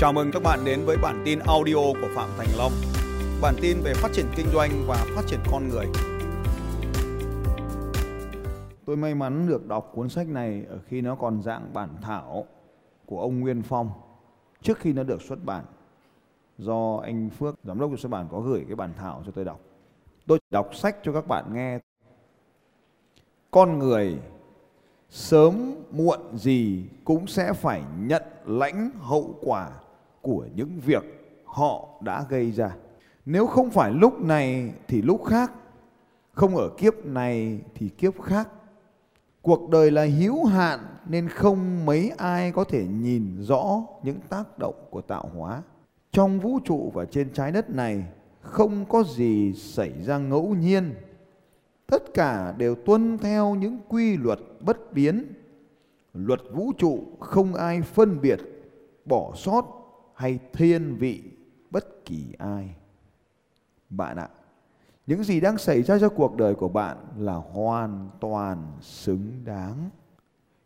Chào mừng các bạn đến với bản tin audio của Phạm Thành Long. Bản tin về phát triển kinh doanh và phát triển con người. Tôi may mắn được đọc cuốn sách này ở khi nó còn dạng bản thảo của ông Nguyên Phong trước khi nó được xuất bản. Do anh Phước, giám đốc của xuất bản có gửi cái bản thảo cho tôi đọc. Tôi đọc sách cho các bạn nghe. Con người sớm muộn gì cũng sẽ phải nhận lãnh hậu quả của những việc họ đã gây ra. Nếu không phải lúc này thì lúc khác, không ở kiếp này thì kiếp khác. Cuộc đời là hữu hạn nên không mấy ai có thể nhìn rõ những tác động của tạo hóa. Trong vũ trụ và trên trái đất này không có gì xảy ra ngẫu nhiên. Tất cả đều tuân theo những quy luật bất biến. Luật vũ trụ không ai phân biệt, bỏ sót hay thiên vị bất kỳ ai. Bạn ạ, những gì đang xảy ra cho cuộc đời của bạn là hoàn toàn xứng đáng.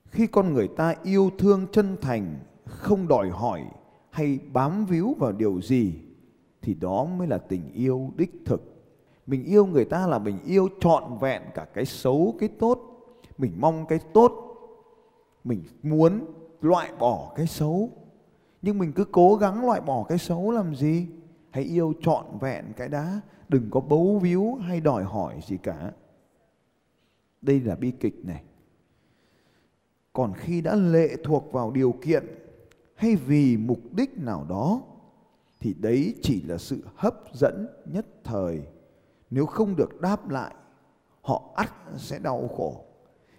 Khi con người ta yêu thương chân thành, không đòi hỏi hay bám víu vào điều gì thì đó mới là tình yêu đích thực. Mình yêu người ta là mình yêu trọn vẹn cả cái xấu, cái tốt. Mình mong cái tốt. Mình muốn loại bỏ cái xấu nhưng mình cứ cố gắng loại bỏ cái xấu làm gì? Hãy yêu trọn vẹn cái đá đừng có bấu víu hay đòi hỏi gì cả. Đây là bi kịch này. Còn khi đã lệ thuộc vào điều kiện hay vì mục đích nào đó, thì đấy chỉ là sự hấp dẫn nhất thời. Nếu không được đáp lại, họ ắt sẽ đau khổ.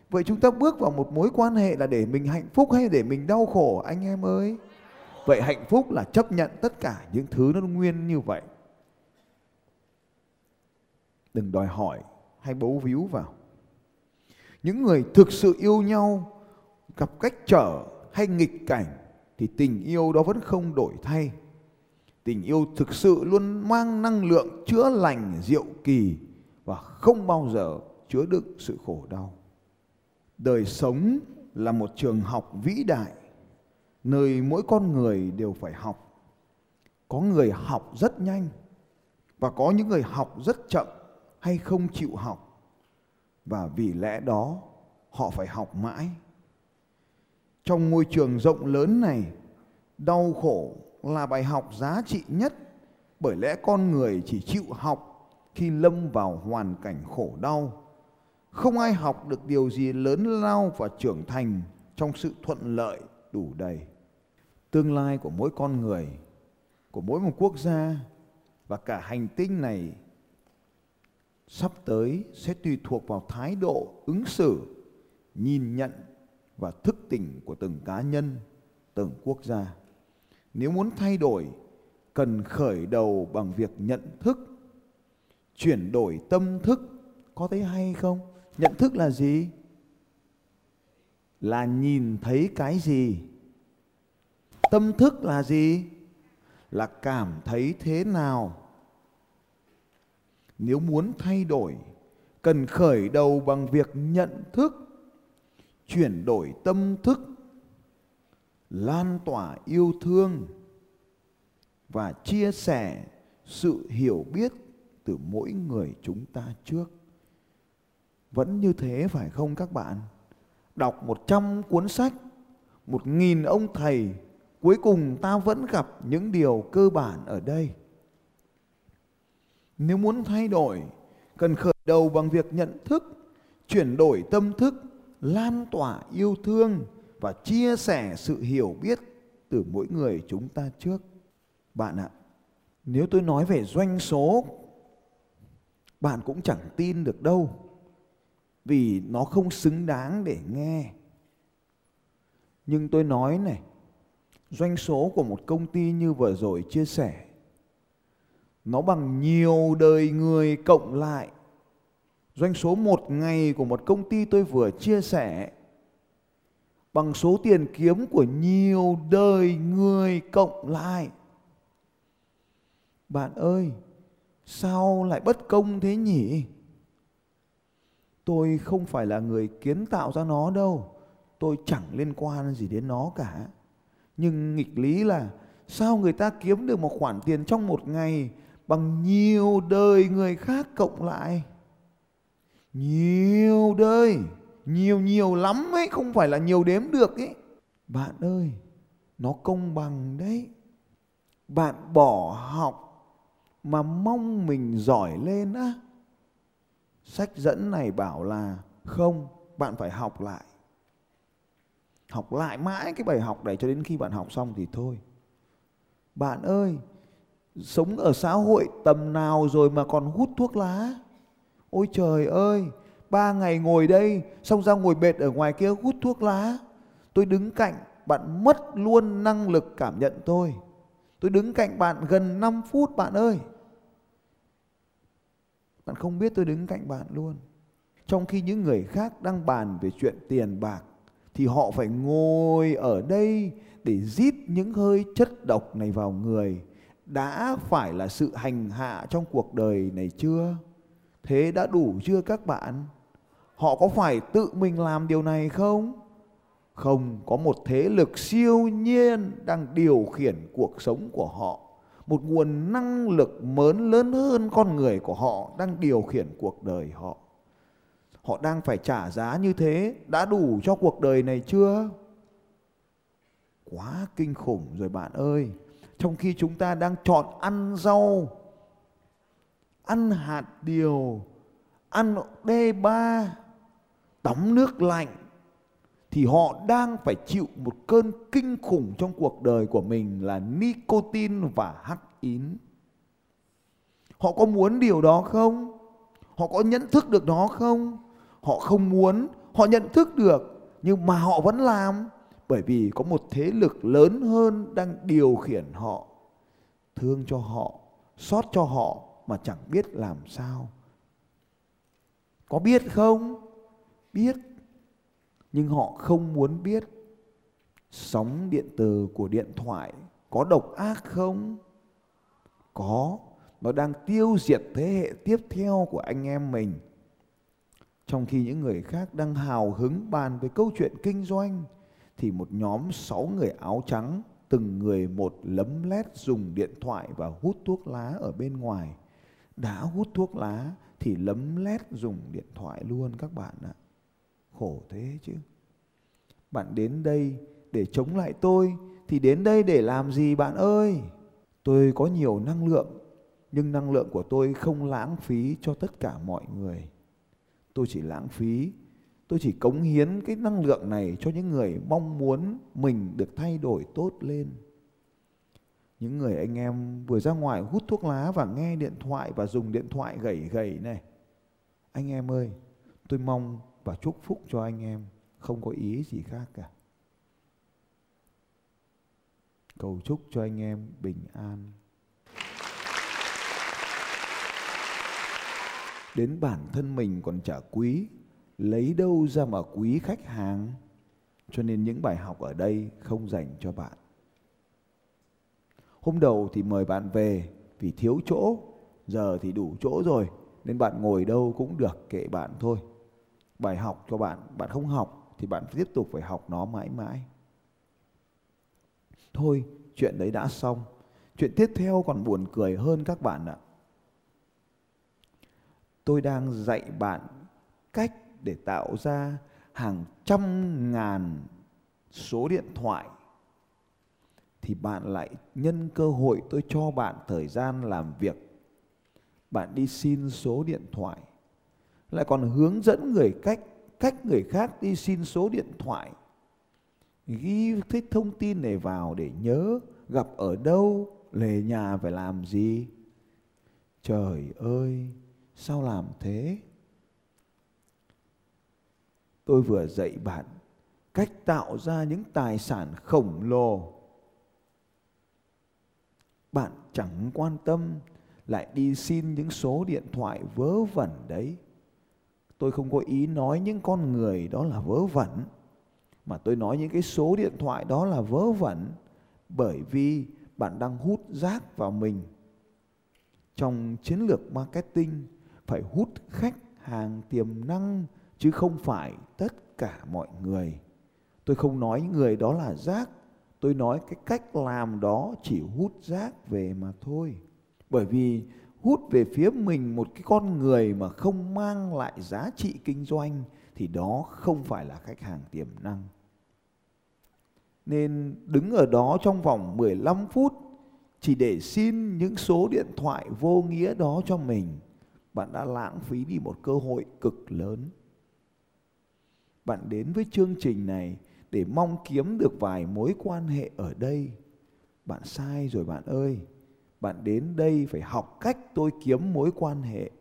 Vậy chúng ta bước vào một mối quan hệ là để mình hạnh phúc hay để mình đau khổ, anh em ơi? Vậy hạnh phúc là chấp nhận tất cả những thứ nó nguyên như vậy. Đừng đòi hỏi hay bấu víu vào. Những người thực sự yêu nhau, gặp cách trở hay nghịch cảnh thì tình yêu đó vẫn không đổi thay. Tình yêu thực sự luôn mang năng lượng chữa lành diệu kỳ và không bao giờ chứa đựng sự khổ đau. Đời sống là một trường học vĩ đại nơi mỗi con người đều phải học. Có người học rất nhanh và có những người học rất chậm hay không chịu học. Và vì lẽ đó họ phải học mãi. Trong môi trường rộng lớn này, đau khổ là bài học giá trị nhất bởi lẽ con người chỉ chịu học khi lâm vào hoàn cảnh khổ đau. Không ai học được điều gì lớn lao và trưởng thành trong sự thuận lợi đủ đầy tương lai của mỗi con người, của mỗi một quốc gia và cả hành tinh này sắp tới sẽ tùy thuộc vào thái độ ứng xử, nhìn nhận và thức tỉnh của từng cá nhân, từng quốc gia. Nếu muốn thay đổi, cần khởi đầu bằng việc nhận thức, chuyển đổi tâm thức. Có thấy hay không? Nhận thức là gì? Là nhìn thấy cái gì? Tâm thức là gì? Là cảm thấy thế nào? Nếu muốn thay đổi, cần khởi đầu bằng việc nhận thức, chuyển đổi tâm thức, lan tỏa yêu thương và chia sẻ sự hiểu biết từ mỗi người chúng ta trước. Vẫn như thế phải không các bạn? Đọc một trăm cuốn sách, một nghìn ông thầy cuối cùng ta vẫn gặp những điều cơ bản ở đây. Nếu muốn thay đổi, cần khởi đầu bằng việc nhận thức, chuyển đổi tâm thức, lan tỏa yêu thương và chia sẻ sự hiểu biết từ mỗi người chúng ta trước. Bạn ạ, nếu tôi nói về doanh số, bạn cũng chẳng tin được đâu, vì nó không xứng đáng để nghe. Nhưng tôi nói này doanh số của một công ty như vừa rồi chia sẻ, nó bằng nhiều đời người cộng lại. Doanh số một ngày của một công ty tôi vừa chia sẻ, bằng số tiền kiếm của nhiều đời người cộng lại. Bạn ơi, sao lại bất công thế nhỉ? Tôi không phải là người kiến tạo ra nó đâu, tôi chẳng liên quan gì đến nó cả nhưng nghịch lý là, sao người ta kiếm được một khoản tiền trong một ngày bằng nhiều đời người khác cộng lại? Nhiều đời, nhiều nhiều lắm ấy, không phải là nhiều đếm được ấy. Bạn ơi, nó công bằng đấy. Bạn bỏ học mà mong mình giỏi lên á. Sách dẫn này bảo là, không, bạn phải học lại học lại mãi cái bài học này cho đến khi bạn học xong thì thôi. Bạn ơi, sống ở xã hội tầm nào rồi mà còn hút thuốc lá? Ôi trời ơi, ba ngày ngồi đây, xong ra ngồi bệt ở ngoài kia hút thuốc lá. Tôi đứng cạnh bạn mất luôn năng lực cảm nhận tôi. Tôi đứng cạnh bạn gần 5 phút, bạn ơi. Bạn không biết tôi đứng cạnh bạn luôn. Trong khi những người khác đang bàn về chuyện tiền bạc thì họ phải ngồi ở đây để rít những hơi chất độc này vào người. Đã phải là sự hành hạ trong cuộc đời này chưa? Thế đã đủ chưa các bạn? Họ có phải tự mình làm điều này không? Không, có một thế lực siêu nhiên đang điều khiển cuộc sống của họ. Một nguồn năng lực lớn lớn hơn con người của họ đang điều khiển cuộc đời họ họ đang phải trả giá như thế, đã đủ cho cuộc đời này chưa quá kinh khủng rồi bạn ơi trong khi chúng ta đang chọn ăn rau, ăn hạt điều, ăn D3 tắm nước lạnh, thì họ đang phải chịu một cơn kinh khủng trong cuộc đời của mình là nicotine và hắc ín. Họ có muốn điều đó không? Họ có nhận thức được đó không? Họ không muốn, họ nhận thức được nhưng mà họ vẫn làm bởi vì có một thế lực lớn hơn đang điều khiển họ. Thương cho họ, xót cho họ mà chẳng biết làm sao. Có biết không? Biết nhưng họ không muốn biết sóng điện từ của điện thoại có độc ác không? Có, nó đang tiêu diệt thế hệ tiếp theo của anh em mình. Trong khi những người khác đang hào hứng bàn về câu chuyện kinh doanh, thì một nhóm sáu người áo trắng, từng người một lấm lét dùng điện thoại và hút thuốc lá ở bên ngoài. Đã hút thuốc lá thì lấm lét dùng điện thoại luôn, các bạn ạ. Khổ thế chứ. Bạn đến đây để chống lại tôi, thì đến đây để làm gì bạn ơi? Tôi có nhiều năng lượng, nhưng năng lượng của tôi không lãng phí cho tất cả mọi người. Tôi chỉ lãng phí, tôi chỉ cống hiến cái năng lượng này cho những người mong muốn mình được thay đổi tốt lên. Những người anh em vừa ra ngoài hút thuốc lá và nghe điện thoại và dùng điện thoại gầy gầy này. Anh em ơi, tôi mong và chúc phúc cho anh em không có ý gì khác cả cầu chúc cho anh em bình an đến bản thân mình còn chả quý lấy đâu ra mà quý khách hàng cho nên những bài học ở đây không dành cho bạn hôm đầu thì mời bạn về vì thiếu chỗ giờ thì đủ chỗ rồi nên bạn ngồi đâu cũng được kệ bạn thôi bài học cho bạn bạn không học thì bạn tiếp tục phải học nó mãi mãi. Thôi, chuyện đấy đã xong. Chuyện tiếp theo còn buồn cười hơn các bạn ạ. Tôi đang dạy bạn cách để tạo ra hàng trăm ngàn số điện thoại. Thì bạn lại nhân cơ hội tôi cho bạn thời gian làm việc. Bạn đi xin số điện thoại. Lại còn hướng dẫn người cách cách người khác đi xin số điện thoại. Ghi thích thông tin này vào để nhớ gặp ở đâu, lề nhà phải làm gì. Trời ơi! Sao làm thế? Tôi vừa dạy bạn cách tạo ra những tài sản khổng lồ. Bạn chẳng quan tâm, lại đi xin những số điện thoại vớ vẩn đấy. Tôi không có ý nói những con người đó là vớ vẩn, mà tôi nói những cái số điện thoại đó là vớ vẩn, bởi vì bạn đang hút rác vào mình. Trong chiến lược marketing phải hút khách hàng tiềm năng, chứ không phải tất cả mọi người. Tôi không nói người đó là rác, tôi nói cái cách làm đó chỉ hút rác về mà thôi. Bởi vì hút về phía mình một cái con người mà không mang lại giá trị kinh doanh thì đó không phải là khách hàng tiềm năng. Nên đứng ở đó trong vòng 15 phút chỉ để xin những số điện thoại vô nghĩa đó cho mình bạn đã lãng phí đi một cơ hội cực lớn. Bạn đến với chương trình này để mong kiếm được vài mối quan hệ ở đây. Bạn sai rồi bạn ơi. Bạn đến đây phải học cách tôi kiếm mối quan hệ.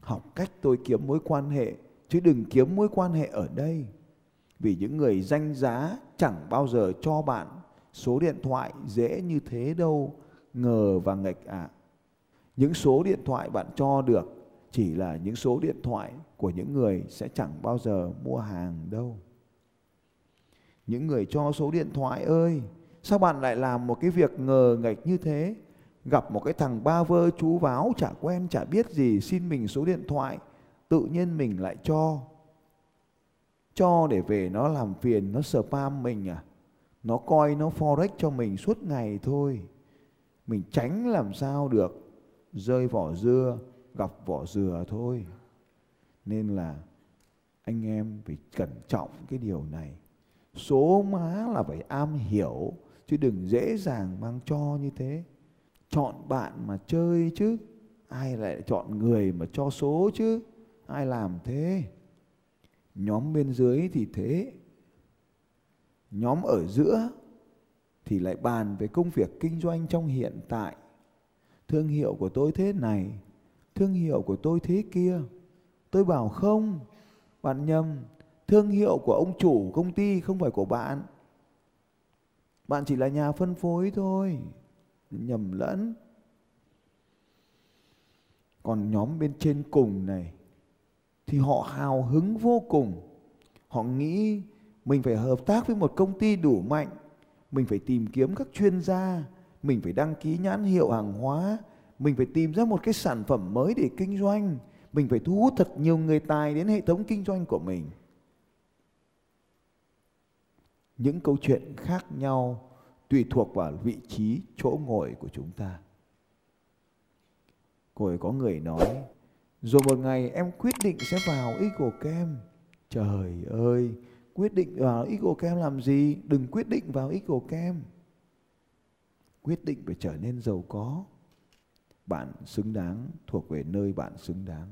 Học cách tôi kiếm mối quan hệ, chứ đừng kiếm mối quan hệ ở đây. Vì những người danh giá chẳng bao giờ cho bạn. Số điện thoại dễ như thế đâu. Ngờ và nghịch ạ. à những số điện thoại bạn cho được chỉ là những số điện thoại của những người sẽ chẳng bao giờ mua hàng đâu. Những người cho số điện thoại, ơi, sao bạn lại làm một cái việc ngờ nghịch như thế? Gặp một cái thằng ba vơ chú váo chả quen, chả biết gì, xin mình số điện thoại, tự nhiên mình lại cho. Cho để về nó làm phiền, nó spam mình à? Nó coi nó forex cho mình suốt ngày thôi. Mình tránh làm sao được? Rơi vỏ dưa, gặp vỏ dừa thôi. Nên là anh em phải cẩn trọng cái điều này. Số má là phải am hiểu, chứ đừng dễ dàng mang cho như thế. Chọn bạn mà chơi chứ, ai lại chọn người mà cho số chứ, ai làm thế? Nhóm bên dưới thì thế. Nhóm ở giữa thì lại bàn về công việc kinh doanh trong hiện tại thương hiệu của tôi thế này, thương hiệu của tôi thế kia. Tôi bảo không, bạn nhầm, thương hiệu của ông chủ công ty không phải của bạn. Bạn chỉ là nhà phân phối thôi. Nhầm lẫn. Còn nhóm bên trên cùng này, thì họ hào hứng vô cùng. Họ nghĩ mình phải hợp tác với một công ty đủ mạnh. Mình phải tìm kiếm các chuyên gia mình phải đăng ký nhãn hiệu hàng hóa. Mình phải tìm ra một cái sản phẩm mới để kinh doanh. Mình phải thu hút thật nhiều người tài đến hệ thống kinh doanh của mình. Những câu chuyện khác nhau tùy thuộc vào vị trí, chỗ ngồi của chúng ta. Rồi có người nói, rồi một ngày em quyết định sẽ vào Eagle Camp. Trời ơi, quyết định vào Eagle Camp làm gì? Đừng quyết định vào Eagle Camp quyết định phải trở nên giàu có. Bạn xứng đáng thuộc về nơi bạn xứng đáng.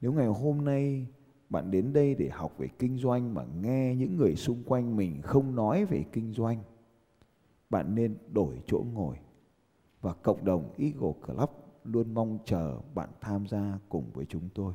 Nếu ngày hôm nay bạn đến đây để học về kinh doanh mà nghe những người xung quanh mình không nói về kinh doanh, bạn nên đổi chỗ ngồi. Và cộng đồng Eagle Club luôn mong chờ bạn tham gia cùng với chúng tôi.